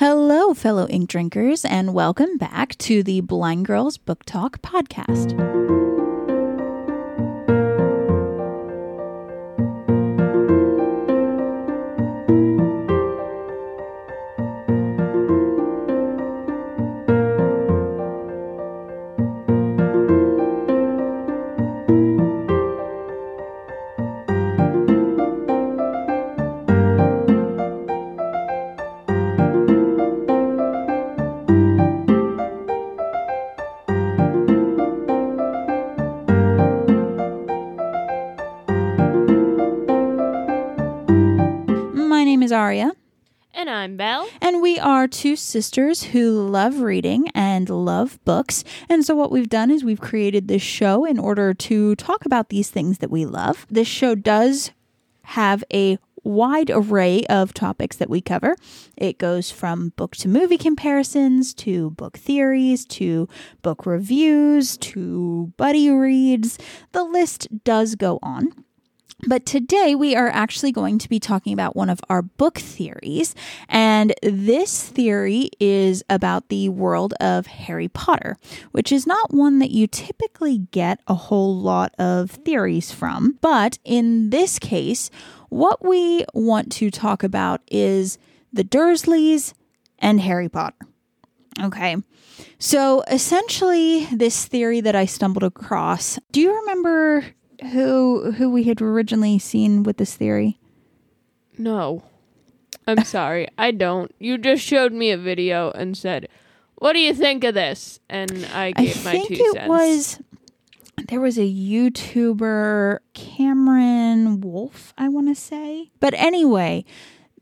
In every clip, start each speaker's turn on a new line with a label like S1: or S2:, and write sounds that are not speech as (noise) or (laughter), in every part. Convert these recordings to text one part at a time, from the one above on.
S1: Hello, fellow ink drinkers, and welcome back to the Blind Girls Book Talk podcast. We are two sisters who love reading and love books. And so, what we've done is we've created this show in order to talk about these things that we love. This show does have a wide array of topics that we cover. It goes from book to movie comparisons to book theories to book reviews to buddy reads. The list does go on. But today we are actually going to be talking about one of our book theories. And this theory is about the world of Harry Potter, which is not one that you typically get a whole lot of theories from. But in this case, what we want to talk about is the Dursleys and Harry Potter. Okay. So essentially, this theory that I stumbled across, do you remember who who we had originally seen with this theory?
S2: No. I'm sorry. I don't. You just showed me a video and said, What do you think of this? And I
S1: I
S2: gave my
S1: think
S2: two
S1: it
S2: cents.
S1: was there was a YouTuber Cameron Wolf, I want to say. But anyway,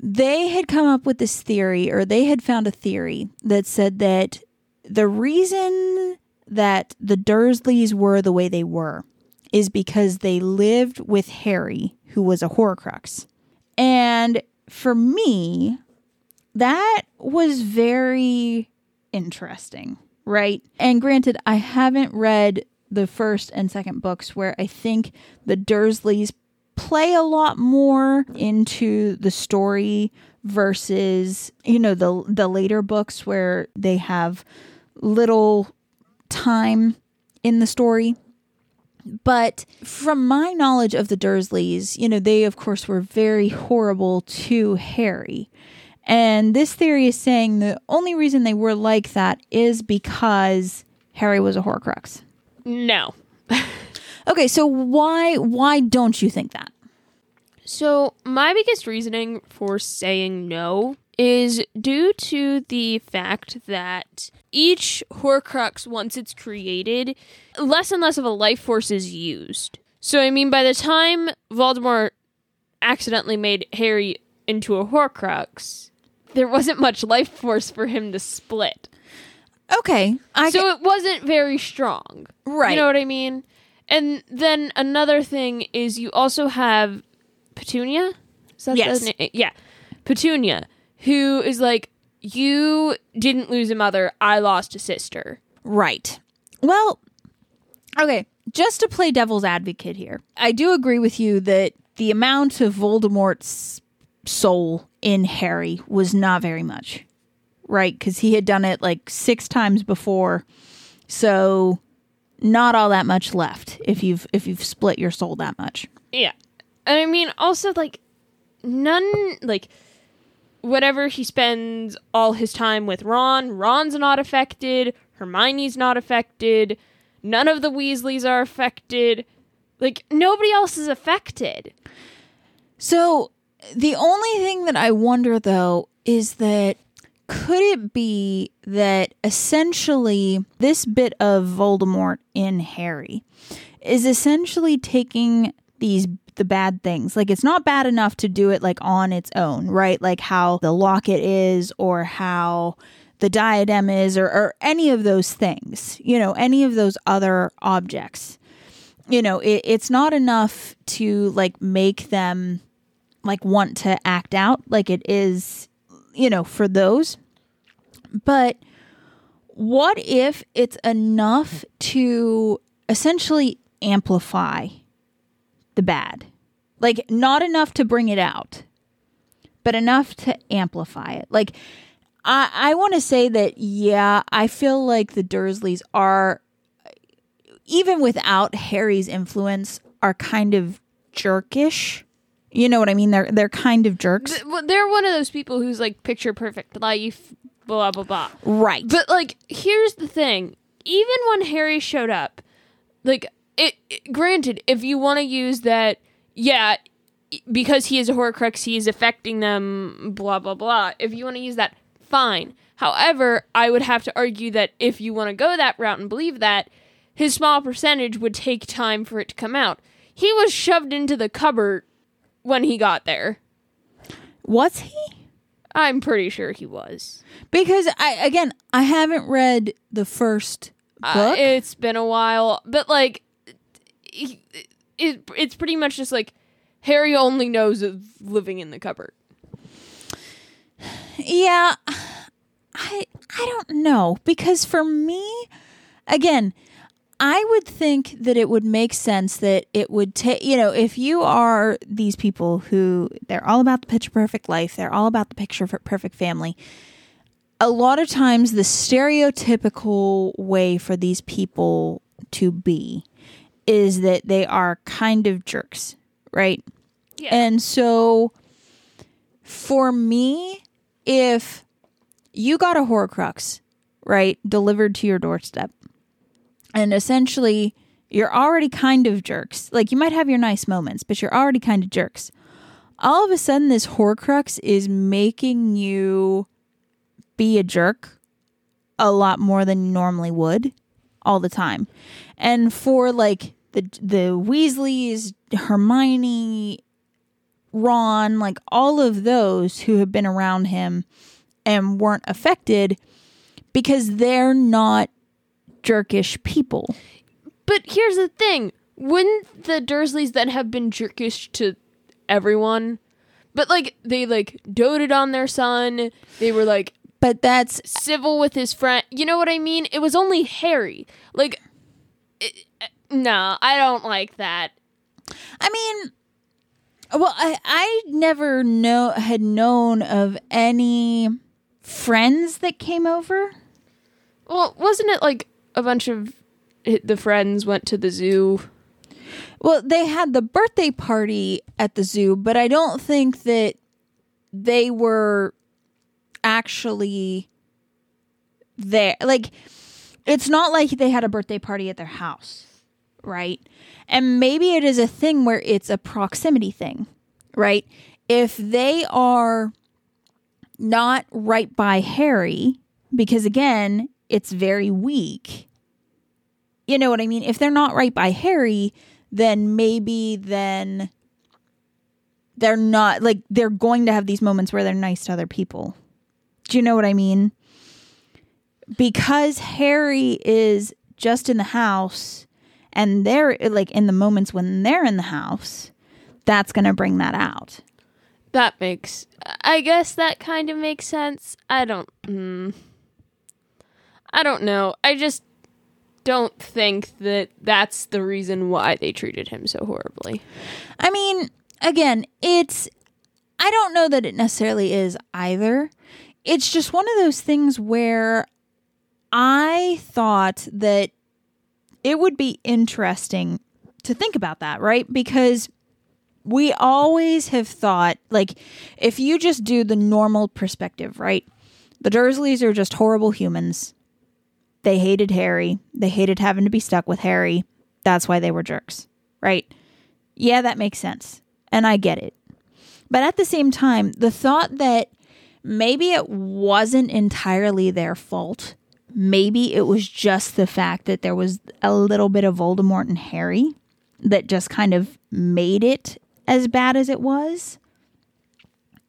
S1: they had come up with this theory or they had found a theory that said that the reason that the Dursleys were the way they were is because they lived with Harry, who was a Horcrux. And for me, that was very interesting, right? And granted, I haven't read the first and second books where I think the Dursleys play a lot more into the story versus, you know, the the later books where they have little time in the story. But from my knowledge of the Dursleys, you know, they of course were very horrible to Harry. And this theory is saying the only reason they were like that is because Harry was a Horcrux.
S2: No. (laughs)
S1: Okay, so why why don't you think that?
S2: So, my biggest reasoning for saying no is due to the fact that each Horcrux, once it's created, less and less of a life force is used. So, I mean, by the time Voldemort accidentally made Harry into a Horcrux, there wasn't much life force for him to split.
S1: Okay, I
S2: so it wasn't very strong.
S1: right.
S2: You know what I mean? And then another thing is you also have Petunia. Is that
S1: Yes.
S2: na- Yeah, Petunia, who is like, you didn't lose a mother. I lost a sister.
S1: Right. Well, okay, just to play devil's advocate here, I do agree with you that the amount of Voldemort's soul in Harry was not very much, right? Because he had done it like six times before, so not all that much left if you've if you've split your soul that much.
S2: Yeah, and I mean also like none like whatever he spends all his time with Ron. Ron's not affected. Hermione's not affected. None of the Weasleys are affected. Like nobody else is affected.
S1: So the only thing that I wonder though is that could it be that essentially this bit of Voldemort in Harry is essentially taking these the bad things. Like it's not bad enough to do it like on its own right? Like how the locket is or how the diadem is or, or any of those things you know any of those other objects. You know it, it's not enough to like make them like want to act out like it is you know for those. But what if it's enough to essentially amplify the bad like not enough to bring it out but enough to amplify it like I I want to say that yeah, I feel like the Dursleys are even without Harry's influence are kind of jerkish. You know what I mean? They're they're kind of jerks.
S2: They're one of those people who's like picture perfect life, blah blah blah.
S1: right.
S2: But like, here's the thing: even when Harry showed up, like, it. it- granted, if you want to use that, yeah, because he is a Horcrux, he is affecting them. Blah blah blah. If you want to use that, fine. However, I would have to argue that if you want to go that route and believe that, his small percentage would take time for it to come out. He was shoved into the cupboard when he got there.
S1: Was he?
S2: I'm pretty sure he was.
S1: Because I again, I haven't read the first
S2: Uh,
S1: book.
S2: it's been a while, but like, it, it's pretty much just like Harry only knows of living in the cupboard.
S1: Yeah, I I don't know because for me, again, I would think that it would make sense that it would take you know if you are these people who they're all about the picture perfect life, they're all about the picture perfect family. A lot of times, the stereotypical way for these people to be is that they are kind of jerks, right?
S2: Yeah.
S1: And so for me, if you got a Horcrux, right, delivered to your doorstep, and essentially you're already kind of jerks. Like you might have your nice moments, but you're already kind of jerks. All of a sudden this Horcrux is making you be a jerk a lot more than you normally would all the time. And for like the the Weasleys, Hermione, Ron, like all of those who have been around him and weren't affected because they're not jerkish people.
S2: But here's the thing: wouldn't the Dursleys then have been jerkish to everyone? But like, they like doted on their son. They were like
S1: But that's
S2: civil with his friend. You know what I mean? It was only Harry. Like, it, no, I don't like that.
S1: I mean well I I never know had known of any friends that came over.
S2: Well, wasn't it like a bunch of the friends went to the zoo?
S1: Well, they had the birthday party at the zoo, but I don't think that they were actually there. Like, it's not like they had a birthday party at their house, right? And maybe it is a thing where it's a proximity thing, right? If they are not right by Harry, because again, it's very weak. You know what I mean? If they're not right by Harry, then maybe then they're not like they're going to have these moments where they're nice to other people. Do you know what I mean? Because Harry is just in the house and they're like in the moments when they're in the house, that's going to bring that out.
S2: That makes. I guess that kind of makes sense. I don't. Mm, I don't know. I just don't think that that's the reason why they treated him so horribly.
S1: I mean, again, it's I don't know that it necessarily is either. It's just one of those things where I thought that it would be interesting to think about that, right? Because we always have thought like if you just do the normal perspective, right? The Dursleys are just horrible humans. They hated Harry. They hated having to be stuck with Harry. That's why they were jerks, right? Yeah, that makes sense. And I get it. But at the same time, the thought that maybe it wasn't entirely their fault, maybe it was just the fact that there was a little bit of Voldemort and Harry that just kind of made it as bad as it was.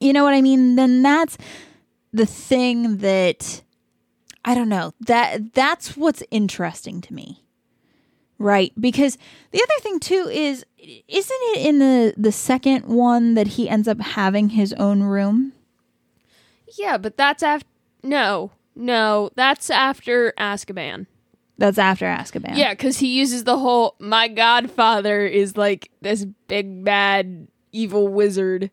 S1: You know what I mean? Then that's the thing that I don't know. That that's what's interesting to me. Right? Because the other thing too is isn't it in the the second one that he ends up having his own room?
S2: Yeah, but that's after. No, no, that's after Azkaban.
S1: That's after Azkaban.
S2: Yeah, because he uses the whole "my godfather is like this big bad evil wizard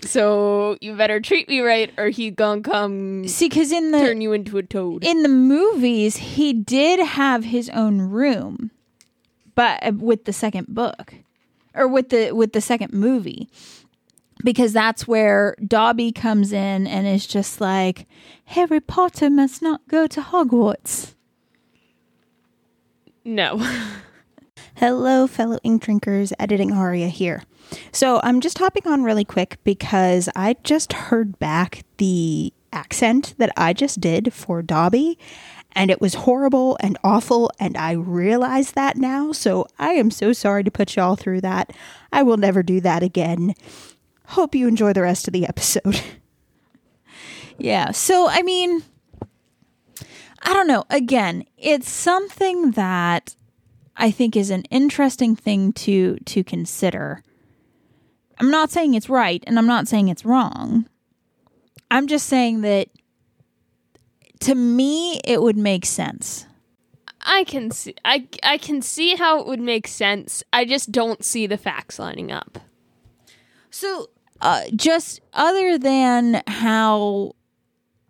S2: So you better treat me right, or he gonna come
S1: See, because in the
S2: turn you into a toad.
S1: in the movies, he did have his own room, but uh, with the second book, or with the with the second movie, because that's where Dobby comes in and is just like, Harry Potter must not go to Hogwarts.
S2: no. (laughs)
S3: Hello, fellow ink drinkers. Editing Aria here. So I'm just hopping on really quick because I just heard back the accent that I just did for Dobby, and it was horrible and awful, and I realize that now. So I am so sorry to put y'all through that. I will never do that again. Hope you enjoy the rest of the episode. (laughs)
S1: Yeah. So, I mean, I don't know. Again, it's something that I think is an interesting thing to to consider. I'm not saying it's right and I'm not saying it's wrong. I'm just saying that to me it would make sense.
S2: I can see I I can see how it would make sense. I just don't see the facts lining up.
S1: So, uh, just other than how,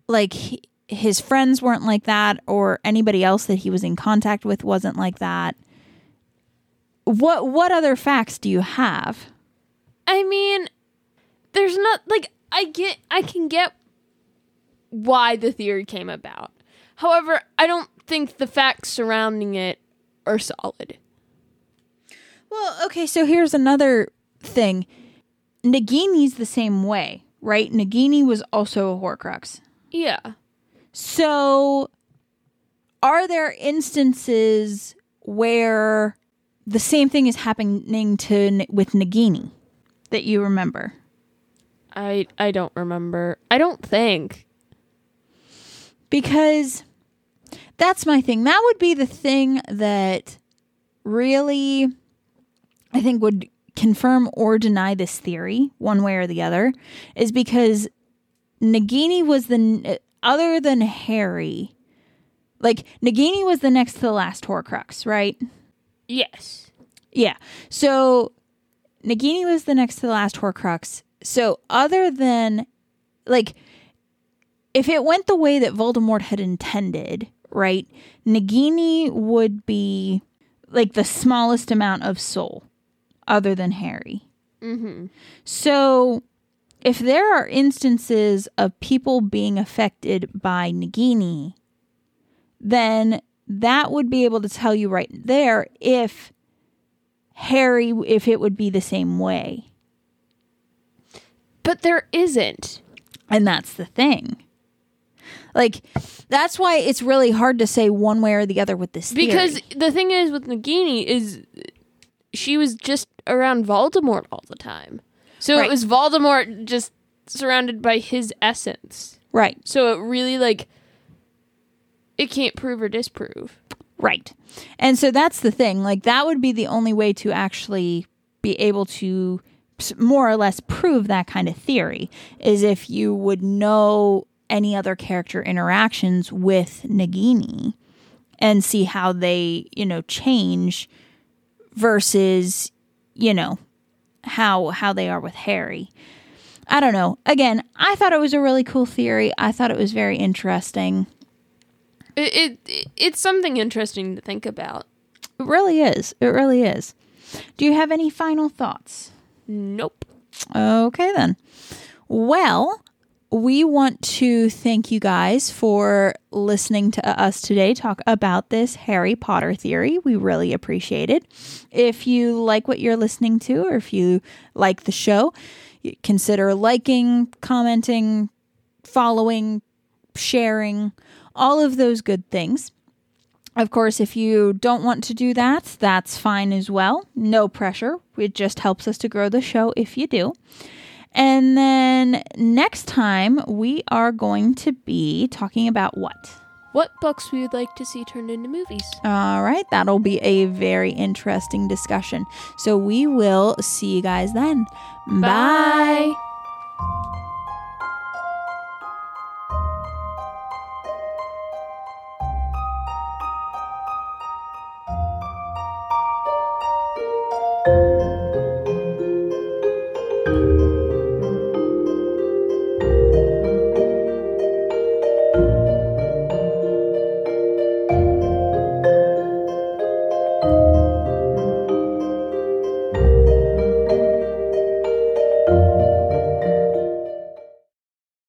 S1: like, he, his friends weren't like that, or anybody else that he was in contact with wasn't like that. What what other facts do you have?
S2: I mean, there's not like I get I can get why the theory came about. However, I don't think the facts surrounding it are solid.
S1: Well, okay, so here's another thing. Nagini's the same way, right? Nagini was also a Horcrux.
S2: Yeah.
S1: So, are there instances where the same thing is happening to with Nagini that you remember?
S2: I I don't remember. I don't think.
S1: Because that's my thing. That would be the thing that really I think would confirm or deny this theory one way or the other is because Nagini was the other than Harry. Like Nagini was the next to the last Horcrux, right?
S2: Yes.
S1: Yeah. So Nagini was the next to the last Horcrux. So other than like if it went the way that Voldemort had intended, right? Nagini would be like the smallest amount of soul other than Harry.
S2: Mhm.
S1: So if there are instances of people being affected by Nagini, then that would be able to tell you right there if Harry, if it would be the same way.
S2: But there isn't.
S1: And that's the thing. Like, that's why it's really hard to say one way or the other with this theory.
S2: Because the thing is with Nagini is she was just around Voldemort all the time. So
S1: Right.
S2: it was Voldemort just surrounded by his essence.
S1: right,
S2: So it really like it can't prove or disprove.
S1: right. And so that's the thing. Like, that would be the only way to actually be able to more or less prove that kind of theory is if you would know any other character interactions with Nagini and see how they, you know, change versus, you know, how how they are with Harry. I don't know. Again, I thought it was a really cool theory. I thought it was very interesting.
S2: It, it it's something interesting to think about.
S1: It really is. It really is. Do you have any final thoughts?
S2: Nope.
S1: Okay, then. Well, we want to thank you guys for listening to us today talk about this Harry Potter theory. We really appreciate it. If you like what you're listening to, or if you like the show, consider liking, commenting, following, sharing, all of those good things. Of course, if you don't want to do that, that's fine as well. No pressure. It just helps us to grow the show if you do. And then next time, we are going to be talking about what?
S2: What books we would like to see turned into movies?
S1: All right, that'll be a very interesting discussion. So we will see you guys then. Bye.
S2: Bye.